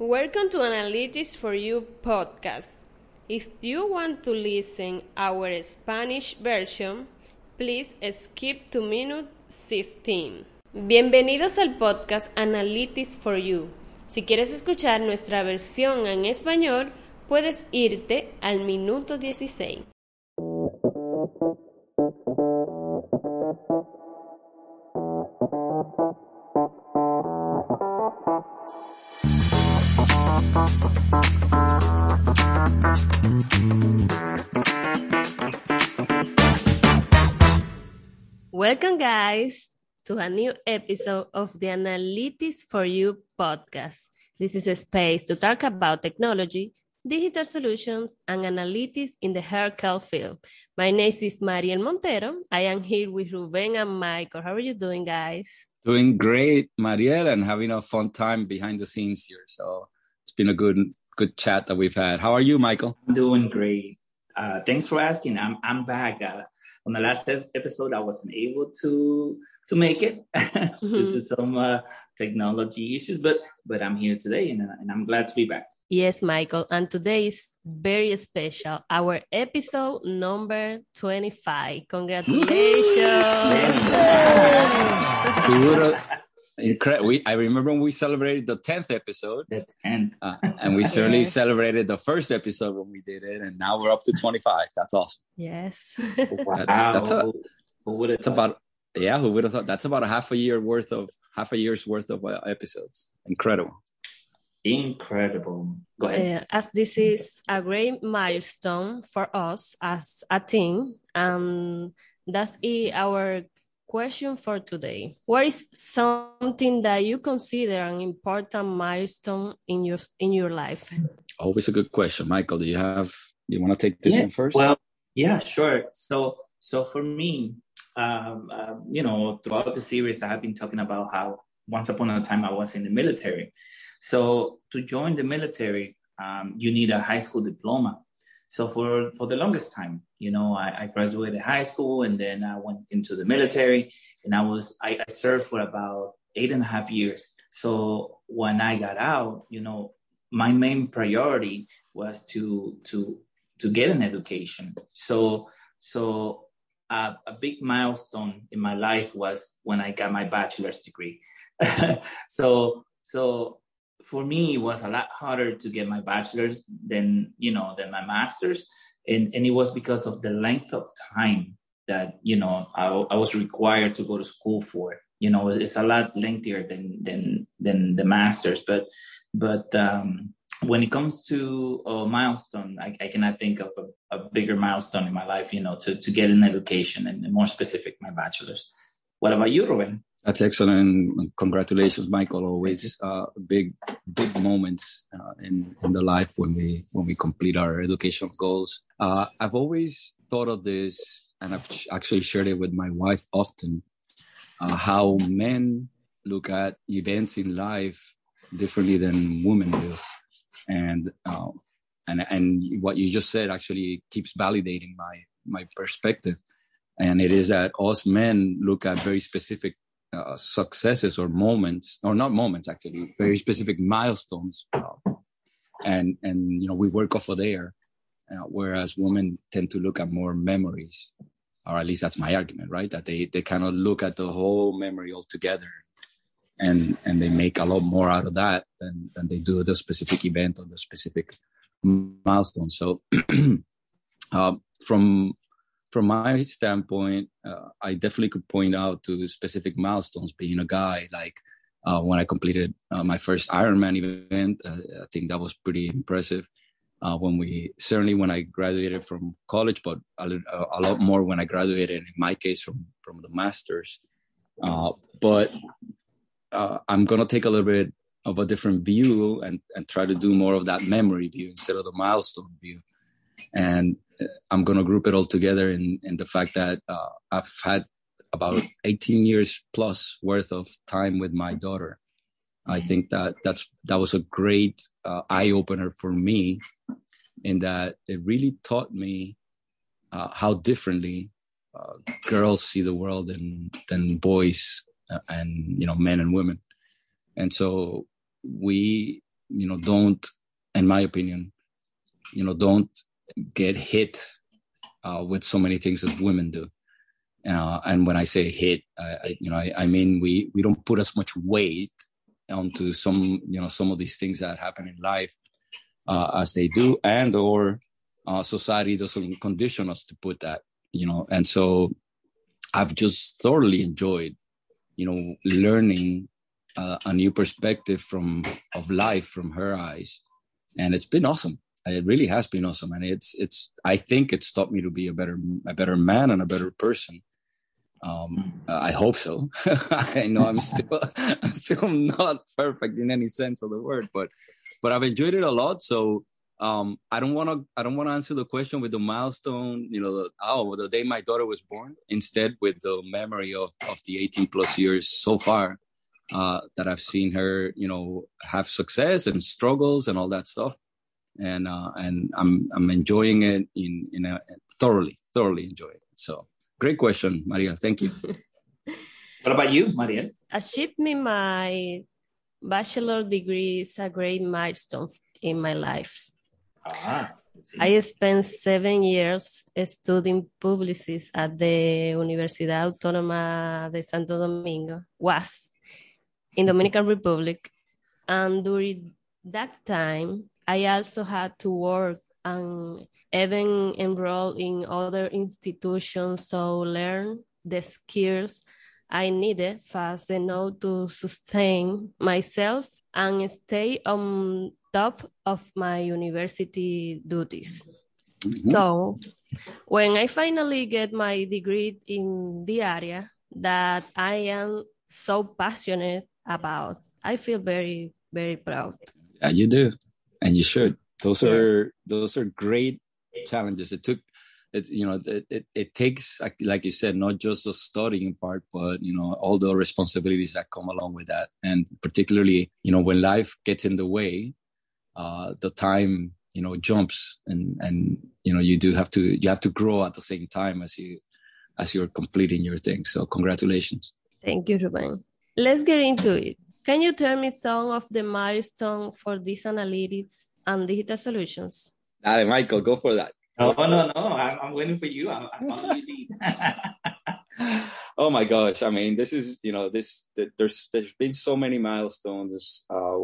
Welcome to Analytics for You podcast. If you want to listen our Spanish version, please skip to minute 16. Bienvenidos al podcast Analytics for You. Si quieres escuchar nuestra versión en español, puedes irte al minuto 16. Welcome, guys, to a new episode of the Analytics for You podcast. This is a space to talk about technology, digital solutions, and analytics in the healthcare field. My name is Mariel Montero. I am here with Ruben and Michael. How are you doing, guys? Doing great, Mariel, and having a fun time behind the scenes here. So it's been a good good chat that we've had. How are you, Michael? I'm doing great. Uh, thanks for asking. I'm I'm back. Uh, on the last episode, I wasn't able to to make it mm-hmm. due to some uh, technology issues, but but I'm here today, and, and I'm glad to be back. Yes, Michael. And today is very special. Our episode number 25. Congratulations. Incredible. We, I remember when we celebrated the 10th episode. The 10th. Uh, and we certainly yes. celebrated the first episode when we did it. And now we're up to 25. That's awesome. Yes. wow. That's, that's, a, that's about, yeah, who would have thought? That's about a half a year worth of, half a year's worth of uh, episodes. Incredible. Incredible. Go ahead. Uh, as this is a great milestone for us as a team, and that's our question for today. What is something that you consider an important milestone in your in your life? Always a good question, Michael. Do you have? You want to take this yeah, one first? Well, yeah, sure. So, so for me, um, uh, you know, throughout the series, I have been talking about how once upon a time I was in the military. So to join the military, um, you need a high school diploma. So for for the longest time, you know, I, I, graduated high school and then I went into the military, and I was I, I served for about eight and a half years. So when I got out, you know, my main priority was to to to get an education. So so a big milestone in my life was when I got my bachelor's degree. so so for me it was a lot harder to get my bachelor's than you know than my master's. And and it was because of the length of time that you know I, I was required to go to school for you know it's, it's a lot lengthier than than than the masters. But but um when it comes to a milestone I, I cannot think of a, a, bigger milestone in my life you know to to get an education and more specific my bachelor's. What about you Ruben? That's excellent. Congratulations, Michael. Always uh, big, big moments uh, in in the life when we when we complete our educational goals. Uh, I've always thought of this, and I've actually shared it with my wife often. Uh, how men look at events in life differently than women do, and uh, and and what you just said actually keeps validating my my perspective and it is that us men look at very specific uh, successes or moments, or not moments actually, very specific milestones, uh, and and you know we work off of there, uh, whereas women tend to look at more memories, or at least that's my argument, right? That they they kind of look at the whole memory altogether, and and they make a lot more out of that than than they do the specific event or the specific milestone. So, um, from from my standpoint, uh, I definitely could point out to specific milestones. Being a guy, like uh, when I completed uh, my first Ironman event, uh, I think that was pretty impressive. Uh, when we certainly when I graduated from college, but a, a, lot more when I graduated. In my case, from from the masters. Uh, but I'm gonna take a little bit of a different view and and try to do more of that memory view instead of the milestone view. And I'm going to group it all together in, in the fact that uh, I've had about 18 years plus worth of time with my daughter. I think that that's that was a great uh, eye opener for me, in that it really taught me uh, how differently uh, girls see the world than than boys uh, and you know men and women, and so we you know, don't, in my opinion, you know, don't get hit uh, with so many things as women do. Uh, and when I say hit, I, I you know, I, I, mean we we don't put as much weight onto some you know some of these things that happen in life uh, as they do, and or uh, society doesn't condition us to put that, you know. And so I've just thoroughly enjoyed, you know, learning uh, a new perspective from of life from her eyes, and it's been awesome. It really has been awesome, and it's it's. I think it's taught me to be a better a better man and a better person. Um, I hope so. I know I'm still I'm still not perfect in any sense of the word, but but I've enjoyed it a lot. So um, I don't want to I don't want to answer the question with the milestone, you know, the, oh, the day my daughter was born. Instead, with the memory of of the 18 plus years so far uh, that I've seen her, you know, have success and struggles and all that stuff and uh, and I'm I'm enjoying it in in a thoroughly thoroughly enjoy it. So great question, Maria. Thank you. what about you, Maria? Achieving my bachelor degree is a great milestone in my life. Ah, I spent seven years studying publicists at the Universidad Autónoma de Santo Domingo, was in Dominican Republic, and during that time I also had to work and even enroll in other institutions, so learn the skills I needed fast enough to sustain myself and stay on top of my university duties. Mm-hmm. So, when I finally get my degree in the area that I am so passionate about, I feel very, very proud. Yeah, you do and you should. Those yeah. are those are great challenges. It took it's you know it, it, it, takes like you said not just the studying part but you know all the responsibilities that come along with that. And particularly you know when life gets in the way uh the time you know jumps and and you know you do have to you have to grow at the same time as you as you're completing your thing. So congratulations. Thank you ruben. Let's get into it can you tell me some of the milestone for DISS analytics and digital solutions? Dale, Michael, go for that. No, no, no. I'm, I'm waiting for you. I'm, I'm oh my gosh! I mean, this is you know this. There's there's been so many milestones uh,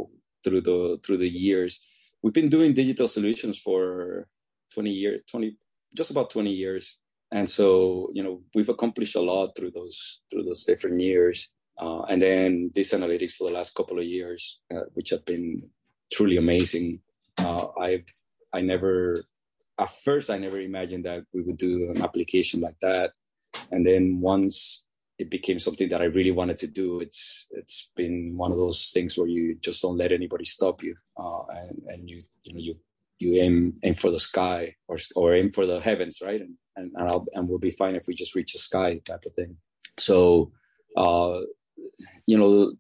through the through the years. We've been doing digital solutions for 20 years, 20 just about 20 years, and so you know we've accomplished a lot through those through those different years. Uh, and then DISS analytics for the last couple of years, uh, which have been truly amazing. Uh, I I never at first I never imagined that we would do an application like that, and then once it became something that I really wanted to do, it's it's been one of those things where you just don't let anybody stop you, uh, and and you you know you you aim aim for the sky or or aim for the heavens, right? And and and, and we'll be fine if we just reach the sky type of thing. So uh, you know,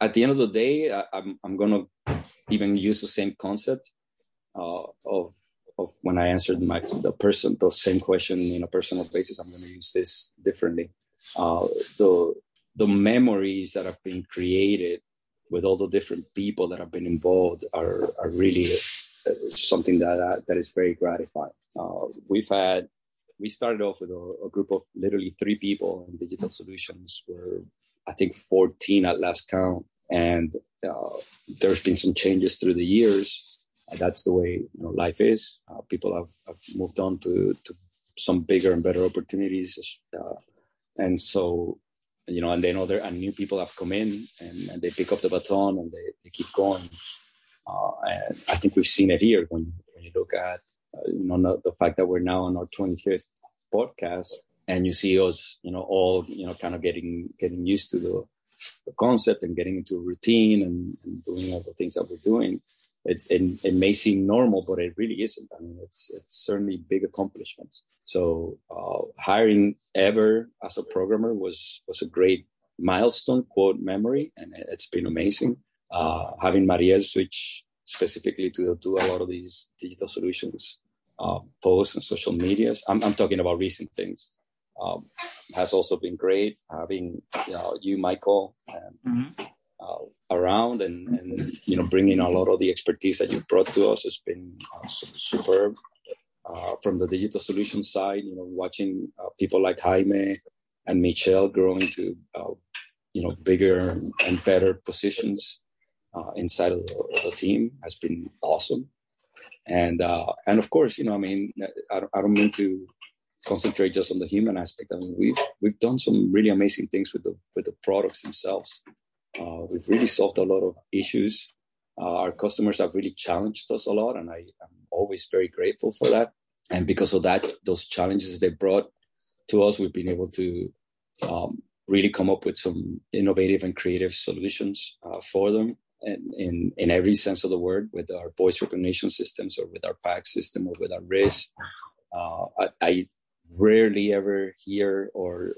at the end of the day, I, am I'm, I'm gonna even use the same concept uh, of of when I answered my the person the same question in a personal basis. I'm gonna use this differently. Uh, the the memories that have been created with all the different people that have been involved are are really uh, something that uh, that is very gratifying. Uh, we've had we started off with a, a, group of literally three people in digital solutions. Where I think 14 at last count. And uh, there's been some changes through the years. Uh, that's the way you know, life is. Uh, people have, have, moved on to, to some bigger and better opportunities. Uh, and so, you know, and then other and new people have come in and, and they pick up the baton and they, they keep going. Uh, and I think we've seen it here when, when you look at, uh, you know, the fact that we're now on our 25th podcast and you see us, you know, all you know, kind of getting getting used to the, the concept and getting into a routine and, and, doing all the things that we're doing. It, it, it may seem normal, but it really isn't. I mean, it's it's certainly big accomplishments. So uh, hiring Ever as a programmer was was a great milestone quote memory, and it's been amazing. Uh, having Mariel switch specifically to do a lot of these digital solutions uh, posts and social medias. I'm, I'm talking about recent things um, has also been great. Having you, know, you Michael, and, mm-hmm. uh, around and, and you know bringing a lot of the expertise that you brought to us has been uh, superb. Uh, from the digital solution side, you know, watching uh, people like Jaime and Michelle growing to uh, you know bigger and better positions uh, inside of the, of the, team has been awesome. And and of course, you know, I mean, I, I don't mean to concentrate just on the human aspect. I mean, we've we've done some really amazing things with the with the products themselves. Uh, we've really solved a lot of issues. Uh, our customers have really challenged us a lot, and I am always very grateful for that. And because of that, those challenges they brought to us, we've been able to um, really come up with some innovative and creative solutions uh, for them. And in, in every sense of the word, with our voice recognition systems, or with our PACS system, or with our RIS, uh, I, I rarely ever hear or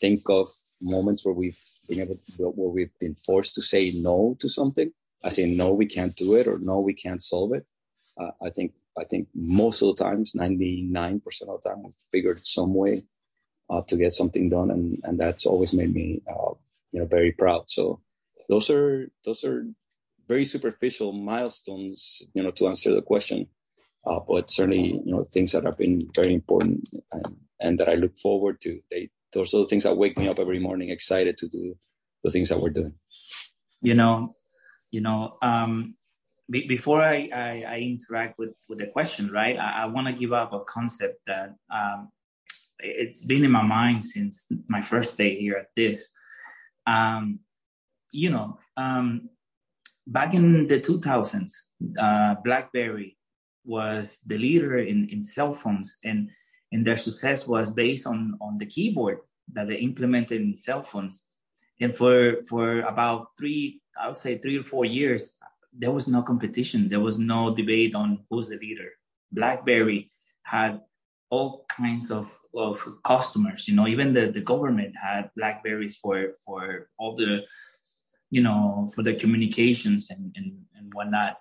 think of moments where we've been able to, where we've been forced to say no to something. I say no, we can't do it, or no, we can't solve it. Uh, I think I think most of the times, ninety nine percent of the time, we've figured some way uh, to get something done, and and that's always made me uh, you know very proud. So those are those are very superficial milestones, you know, to answer the question uh, but certainly you know things that have been very important and, and that I look forward to. They those are the things that wake me up every morning, excited to do the things that we're doing. You know, you know. Um, be, before I, I, I, interact with with the question, right? I, I want to give up a concept that um, it's been in my mind since my first day here at DISS. Um, you know, um, back in the 2000s, uh, BlackBerry was the leader in, in cell phones and and their success was based on on the keyboard that they implemented in cell phones. And for for about three i would say three or four years there was no competition. There was no debate on who's the leader. Blackberry had all kinds of, of customers you know even the, the government had blackberries for for all the you know for the communications and and, and whatnot.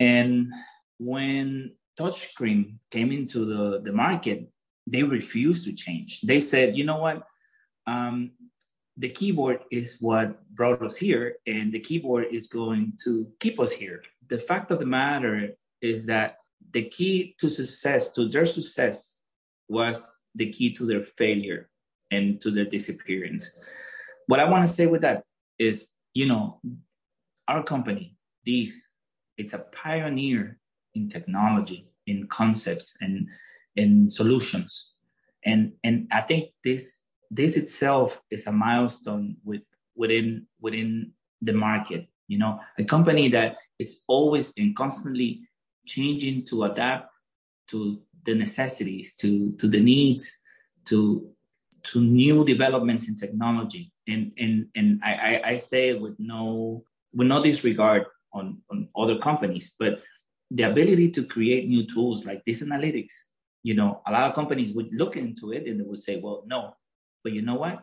And when touchscreen came into the, the market, they refused to change. They said, you know what? Um, the keyboard is what brought us here, and the keyboard is going to keep us here. The fact of the matter is that the key to success, to their success, was the key to their failure and to their disappearance. What I want to say with that is, you know, our company, DISS, it's a pioneer in technology, in concepts, and in solutions. And and I think this this itself is a milestone with within within the market. You know, a company that is always and constantly changing to adapt to the necessities, to to the needs, to to new developments in technology. And and and I, I, I say with no with no disregard on, on other companies, but the ability to create new tools like DISS analytics, you know, a lot of companies would look into it and they would say, well, no. But you know what?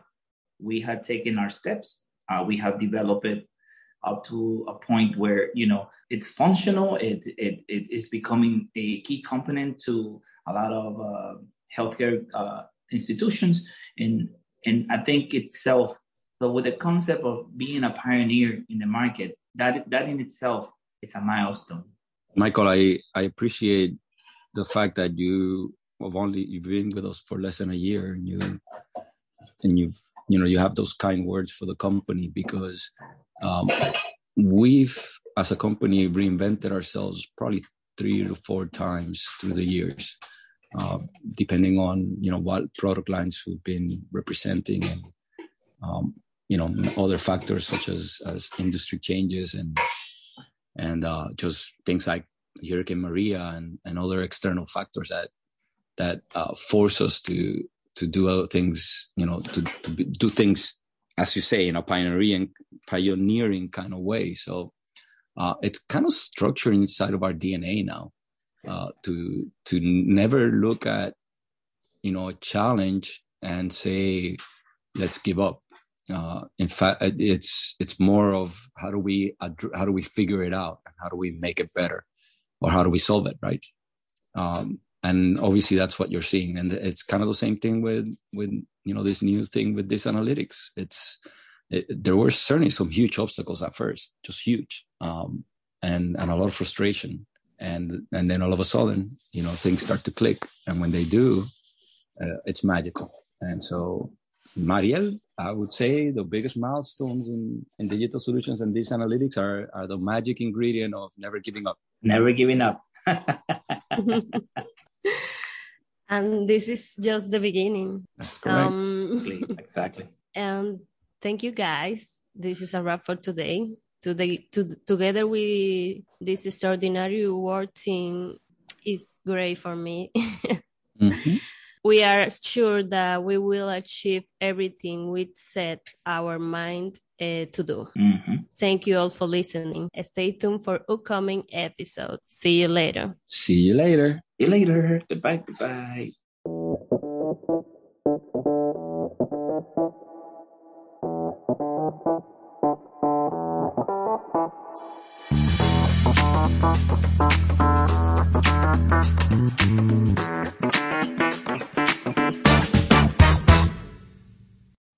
We had taken our steps. Uh, we have developed it up to a point where you know it's functional. It it, it is becoming a key component to a lot of uh, healthcare uh, institutions, and and I think itself. So with the concept of being a pioneer in the market, that that in itself it's a milestone. Michael, I, I appreciate the fact that you have only you've been with us for less than a year and you and you've you know you have those kind words for the company because um, we've as a company reinvented ourselves probably three to four times through the years uh, depending on you know what product lines we've been representing and um, you know other factors such as as industry changes and and uh, just things like Hurricane Maria and, and other external factors that that uh, force us to to do things, you know, to, to be, do things as you say in a pioneering pioneering kind of way. So uh, it's kind of structured inside of our DNA now uh, to to never look at you know a challenge and say let's give up uh, in fact it's it's more of how do we how do we figure it out and how do we make it better? Or how do we solve it right? Um, and obviously that's what you're seeing. And it's kind of the same thing with with you know this new thing with DISS analytics. It's it, there were certainly some huge obstacles at first, just huge, um, and and a lot of frustration. And and then all of a sudden, you know, things start to click, and when they do, uh, it's magical. And so, Mariel, I would say the biggest milestones in, in digital solutions and DISS analytics are, are the magic ingredient of never giving up. Never giving up. and this is just the beginning. That's correct. Um, exactly. And thank you guys. This is a wrap for today. Today, to, together with this extraordinary award team is great for me. mm-hmm. We are sure that we will achieve everything we set our mind uh, to do. Mm-hmm. Thank you all for listening. Stay tuned for upcoming episodes. See you later. See you later. See you later. Goodbye. Goodbye.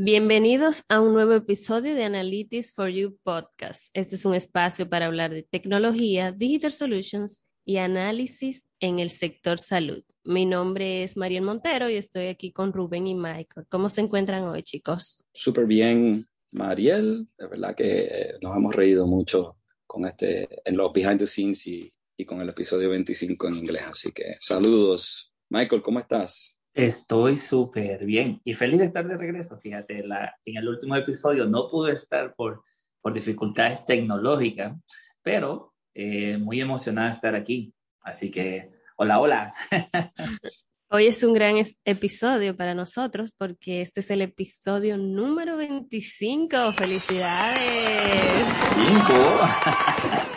Bienvenidos a un nuevo episodio de Analytics for You podcast. Este es un espacio para hablar de tecnología, digital solutions y análisis en el sector salud. Mi nombre es Mariel Montero y estoy aquí con Rubén y Michael. ¿Cómo se encuentran hoy, chicos? Súper bien, Mariel. De verdad que nos hemos reído mucho con este, en los behind the scenes y, y con el episodio 25 en inglés. Así que saludos. Michael, ¿cómo estás? Estoy súper bien y feliz de estar de regreso. Fíjate, la, en el último episodio no pude estar por, por dificultades tecnológicas, pero eh, muy emocionado de estar aquí. Así que, hola, hola. Hoy es un gran episodio para nosotros porque este es el episodio número 25. ¡Felicidades! ¡Cinco!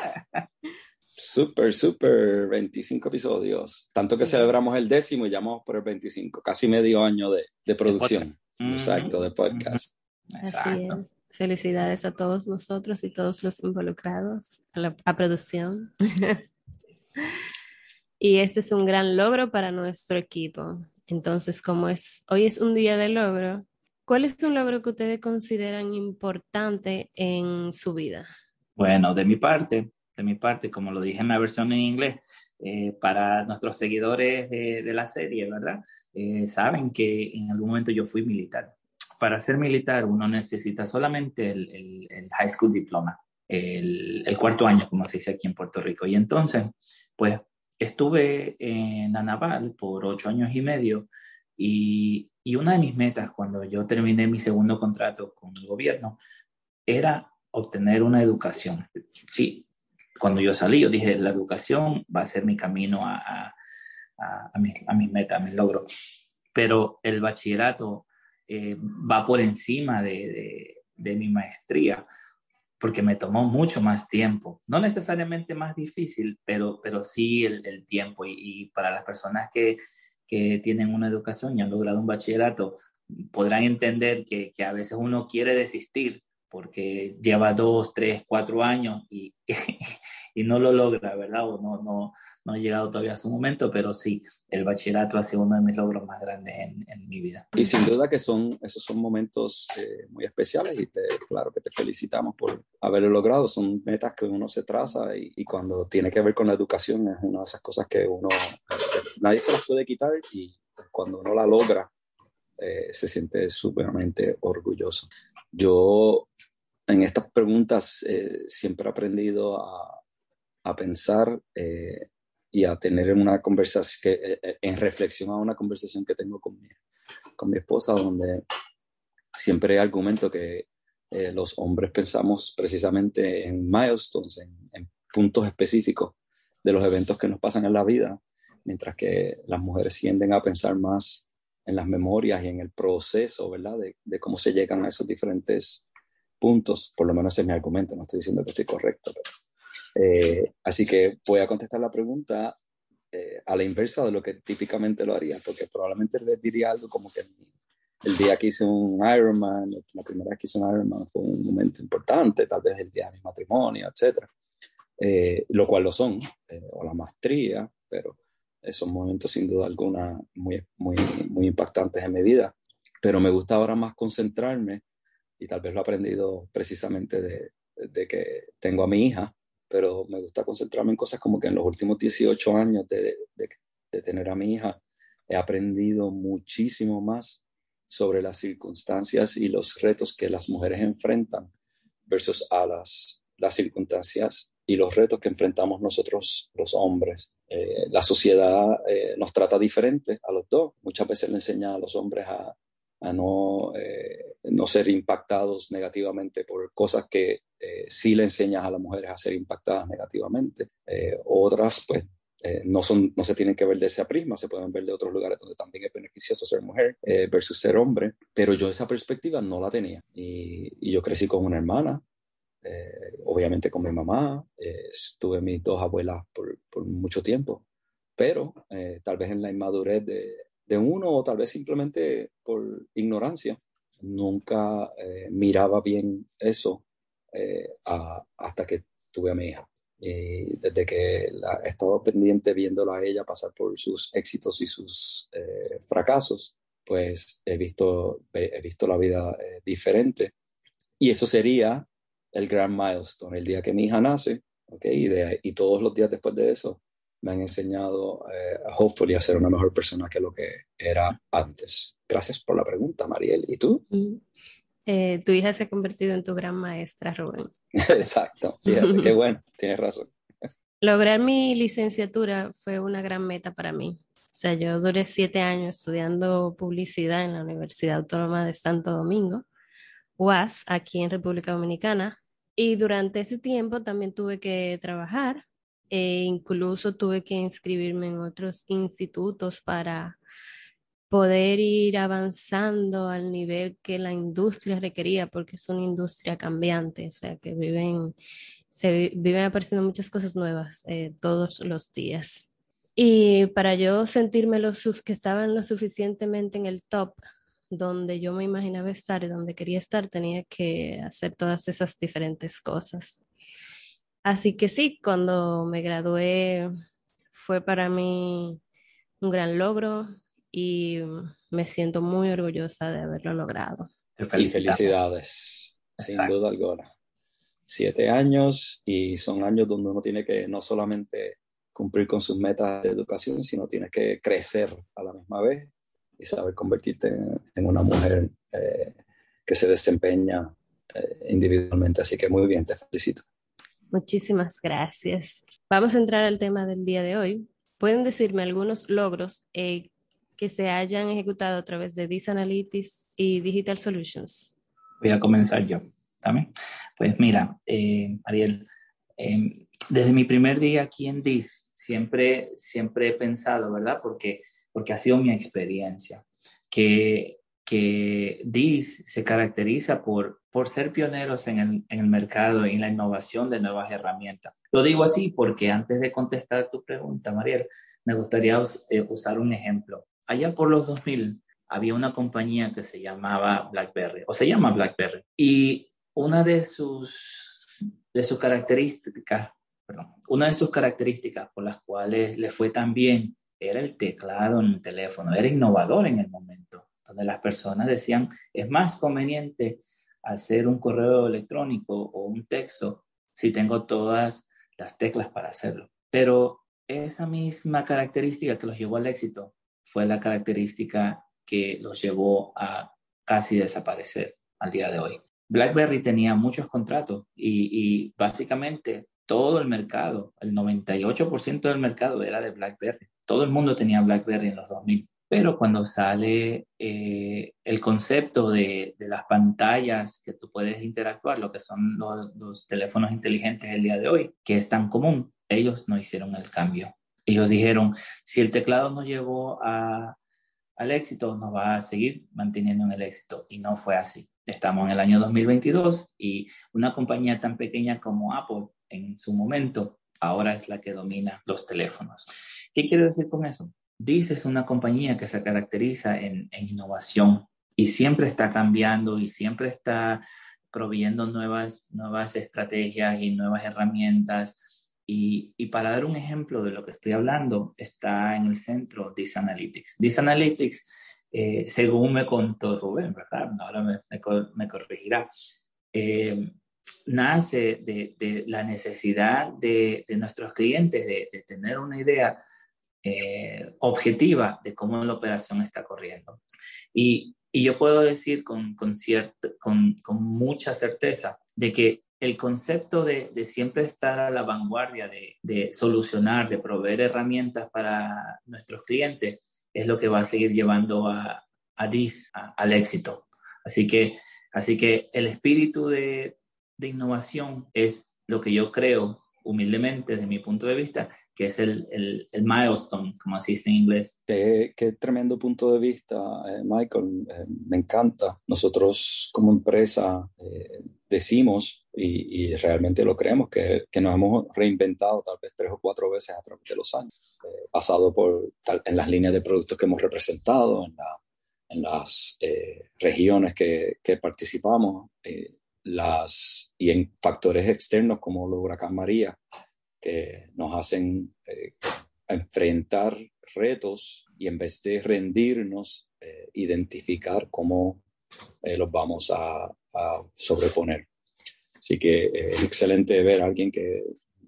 Súper, súper, 25 episodios. Tanto que celebramos el décimo y llamamos por el 25, casi medio año de, de producción. Exacto, de podcast. Así es. Felicidades a todos nosotros y todos los involucrados a la a producción. y este es un gran logro para nuestro equipo. Entonces, como es hoy es un día de logro, ¿cuál es un logro que ustedes consideran importante en su vida? Bueno, de mi parte, de mi parte, como lo dije en la versión en inglés, eh, para nuestros seguidores de, la serie, ¿verdad? Eh, saben que en algún momento yo fui militar. Para ser militar uno necesita solamente el, high school diploma, el, cuarto año, como se dice aquí en Puerto Rico. Y entonces, pues estuve en la naval por ocho años y medio y, y una de mis metas cuando yo terminé mi segundo contrato con el gobierno era obtener una educación. Sí, cuando yo salí, yo dije, la educación va a ser mi camino a, a, a, a mis, mis metas, mis logros. Pero el bachillerato eh, va por encima de, de, mi maestría, porque me tomó mucho más tiempo. No necesariamente más difícil, pero, pero sí el, el tiempo. Y, y, para las personas que, que tienen una educación y han logrado un bachillerato, podrán entender que, que a veces uno quiere desistir porque lleva dos, tres, cuatro años y, y no lo logra, ¿verdad? O no, no, no ha llegado todavía a su momento, pero sí, el bachillerato ha sido uno de mis logros más grandes en, en mi vida. Y sin duda que son, esos son momentos eh, muy especiales y te, claro que te felicitamos por haberlo logrado. Son metas que uno se traza y, y, cuando tiene que ver con la educación es una de esas cosas que uno, nadie se las puede quitar y cuando uno la logra, eh, se siente súpermente orgulloso. Yo en estas preguntas eh, siempre he aprendido a, a pensar eh, y a tener una conversación, que, en reflexión a una conversación que tengo con mi, con mi esposa, donde siempre argumento que los hombres pensamos precisamente en milestones, en, en, puntos específicos de los eventos que nos pasan en la vida, mientras que las mujeres tienden a pensar más en las memorias y en el proceso, ¿verdad? De, de cómo se llegan a esos diferentes puntos, por lo menos ese es mi argumento, no estoy diciendo que estoy correcto. Eh, así que voy a contestar la pregunta eh, a la inversa de lo que típicamente lo haría, porque probablemente les diría algo como que el día que hice un Ironman, la primera vez que hice un Ironman fue un momento importante, tal vez el día de mi matrimonio, etc. Eh, lo cual lo son, o la maestría, pero son momentos sin duda alguna muy, muy, muy impactantes en mi vida. Pero me gusta ahora más concentrarme, y tal vez lo he aprendido precisamente de, de que tengo a mi hija, pero me gusta concentrarme en cosas como que en los últimos 18 años de, de, tener a mi hija, he aprendido muchísimo más sobre las circunstancias y los retos que las mujeres enfrentan versus a las, las circunstancias y los retos que enfrentamos nosotros los hombres. Eh, la sociedad eh, nos trata diferente a los dos. Muchas veces le enseña a los hombres a, no, eh, no ser impactados negativamente por cosas que sí le enseñas a las mujeres a ser impactadas negativamente. Otras, pues, no, son, no se tienen que ver de esa prisma, se pueden ver de otros lugares donde también es beneficioso ser mujer versus ser hombre, pero yo esa perspectiva no la tenía. Y, y yo crecí con una hermana, obviamente con mi mamá, tuve mis dos abuelas por, mucho tiempo, pero tal vez en la inmadurez de, de uno o tal vez simplemente por ignorancia. Nunca eh, miraba bien eso eh, hasta que tuve a mi hija. Y desde que la, he estado pendiente viéndola a ella pasar por sus éxitos y sus eh, fracasos, pues he visto, he visto la vida diferente. Y eso sería el gran milestone, el día que mi hija nace, ¿okay? y, y todos los días después de eso, me han enseñado, eh, hopefully, a ser una mejor persona que lo que era antes. Gracias por la pregunta, Mariel. ¿Y tú? Eh, tu hija se ha convertido en tu gran maestra, Rubén. Exacto, fíjate, qué bueno, tienes razón. Lograr mi licenciatura fue una gran meta para mí. O sea, yo duré siete años estudiando publicidad en la Universidad Autónoma de Santo Domingo, UAS, aquí en República Dominicana. Y durante ese tiempo también tuve que trabajar e incluso tuve que inscribirme en otros institutos para poder ir avanzando al nivel que la industria requería, porque es una industria cambiante, o sea, que viven, se viven apareciendo muchas cosas nuevas eh, todos los días. Y para yo sentirme lo que estaban lo suficientemente en el top, donde yo me imaginaba estar y donde quería estar, tenía que hacer todas esas diferentes cosas. Así que sí, cuando me gradué fue para mí un gran logro y me siento muy orgullosa de haberlo logrado. felicidades, sin duda alguna. Siete años y son años donde uno tiene que no solamente cumplir con sus metas de educación, sino tienes que crecer a la misma vez y saber convertirte en, una mujer eh, que se desempeña eh, individualmente. Así que muy bien, te felicito. Muchísimas gracias. Vamos a entrar al tema del día de hoy. ¿Pueden decirme algunos logros eh, que se hayan ejecutado a través de Dis Analytics y Digital Solutions? Voy a comenzar yo también. Pues mira, eh, Ariel, desde mi primer día aquí en Dis, siempre, siempre he pensado, ¿verdad? Porque, porque ha sido mi experiencia, que que DIS se caracteriza por, por ser pioneros en el, en el mercado y en la innovación de nuevas herramientas. Lo digo así porque antes de contestar tu pregunta, Mariel, me gustaría eh, usar un ejemplo. Allá por los 2000 había una compañía que se llamaba BlackBerry, o se llama BlackBerry, y una de sus, de sus características, perdón, una de sus características por las cuales le fue tan bien era el teclado en el teléfono, era innovador en el momento donde las personas decían, es más conveniente hacer un correo electrónico o un texto si tengo todas las teclas para hacerlo. Pero esa misma característica que los llevó al éxito fue la característica que los llevó a casi desaparecer al día de hoy. BlackBerry tenía muchos contratos y, y básicamente todo el mercado, el 98% del mercado era de BlackBerry. Todo el mundo tenía BlackBerry en los 2000. Pero cuando sale eh, el concepto de, de, las pantallas que tú puedes interactuar, lo que son los, los, teléfonos inteligentes del día de hoy, que es tan común, ellos no hicieron el cambio. Ellos dijeron, si el teclado nos llevó a, al éxito, nos va a seguir manteniendo en el éxito. Y no fue así. Estamos en el año 2022 y una compañía tan pequeña como Apple en su momento ahora es la que domina los teléfonos. ¿Qué quiero decir con eso? Dice es una compañía que se caracteriza en, en innovación y siempre está cambiando y siempre está proveyendo nuevas, nuevas estrategias y nuevas herramientas. Y, y, para dar un ejemplo de lo que estoy hablando, está en el centro This Analytics. This Analytics, eh, según me contó Rubén, ¿verdad? Ahora me, me, corregirá. Eh, nace de, de, la necesidad de, de nuestros clientes de, de, tener una idea eh, objetiva de cómo la operación está corriendo. Y, y yo puedo decir con, con, con, con, mucha certeza de que el concepto de, de siempre estar a la vanguardia, de, de, solucionar, de proveer herramientas para nuestros clientes, es lo que va a seguir llevando a, a DIS al éxito. Así que, así que el espíritu de, de innovación es lo que yo creo humildemente, desde mi punto de vista, que es el, el, el milestone, como así dice en inglés. Qué, qué tremendo punto de vista, eh, Michael. Eh, me encanta. Nosotros como empresa eh, decimos, y, y, realmente lo creemos, que, que, nos hemos reinventado tal vez tres o cuatro veces a través de los años, eh, basado por, tal, en las líneas de productos que hemos representado, en, la, en las regiones que, que participamos las, y en factores externos como el huracán María, que nos hacen eh, enfrentar retos y en vez de rendirnos, eh, identificar cómo eh, los vamos a, sobreponer. Así que eh, es excelente ver a alguien que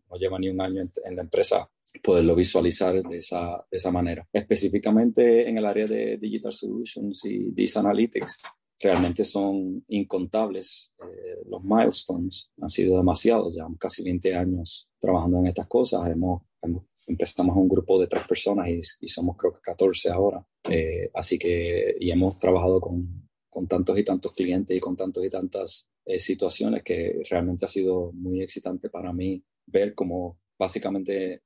no lleva ni un año en, en, la empresa poderlo visualizar de esa, de esa manera. Específicamente en el área de Digital Solutions y Dis Analytics, realmente son incontables. Eh, los milestones han sido demasiados, ya casi 20 años trabajando en estas cosas. Hemos, hemos empezamos un grupo de tres personas y, somos creo que 14 ahora. Eh, así que, y hemos trabajado con, con, tantos y tantos clientes y con tantos y tantas eh, situaciones que realmente ha sido muy excitante para mí ver cómo básicamente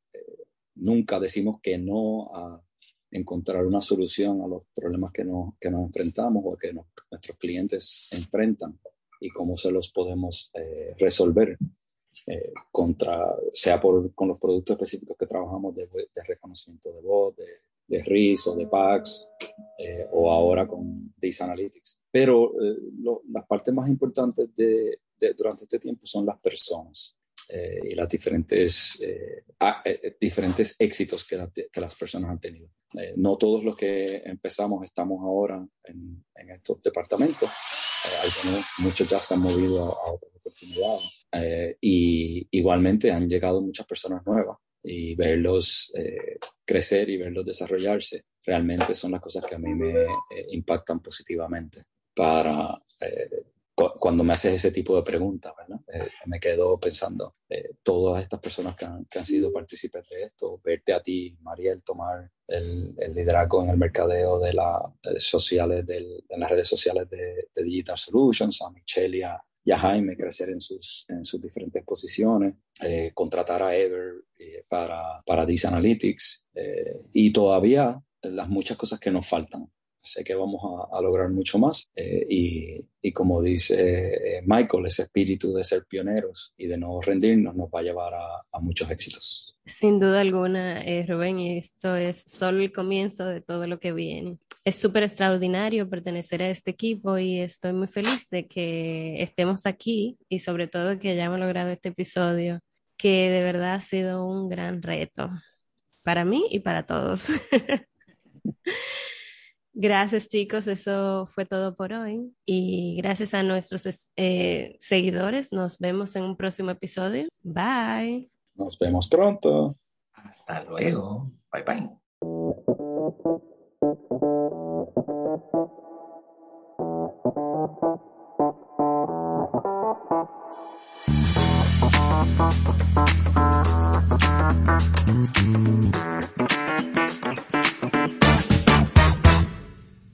nunca decimos que no a encontrar una solución a los problemas que nos, que nos enfrentamos o que nos, nuestros clientes enfrentan y cómo se los podemos eh, resolver, eh, contra, sea por, con los productos específicos que trabajamos de, de reconocimiento de voz, de, de RIS o de PACS, eh, o ahora con Data Analytics. Pero lo, las partes más importantes de, durante este tiempo son las personas. Eh, y las diferentes, eh, a, eh, diferentes éxitos que, la, que, las personas han tenido. Eh, no todos los que empezamos estamos ahora en, en estos departamentos. algunos, muchos ya se han movido a, a otras oportunidades. y igualmente han llegado muchas personas nuevas y verlos crecer y verlos desarrollarse realmente son las cosas que a mí me impactan positivamente para cuando me haces ese tipo de preguntas, ¿verdad? Eh, me quedo pensando, eh, todas estas personas que han, que han, sido partícipes de esto, verte a ti, Mariel, tomar el, el liderazgo en el mercadeo de las eh, sociales, en las redes sociales de, de, Digital Solutions, a Michelle y a, Jaime crecer en sus, en sus diferentes posiciones, eh, contratar a Ever eh, para, para Analytics y todavía las muchas cosas que nos faltan sé que vamos a, a lograr mucho más. Eh, y, y, como dice eh, Michael, ese espíritu de ser pioneros y de no rendirnos nos va a llevar a, a muchos éxitos. Sin duda alguna, eh, Rubén, esto es solo el comienzo de todo lo que viene. Es súper extraordinario pertenecer a este equipo y estoy muy feliz de que estemos aquí y sobre todo que hayamos logrado este episodio, que de verdad ha sido un gran reto para mí y para todos. Gracias chicos, eso fue todo por hoy. Y gracias a nuestros eh, seguidores, nos vemos en un próximo episodio. Bye. Nos vemos pronto. Hasta luego. Bye bye.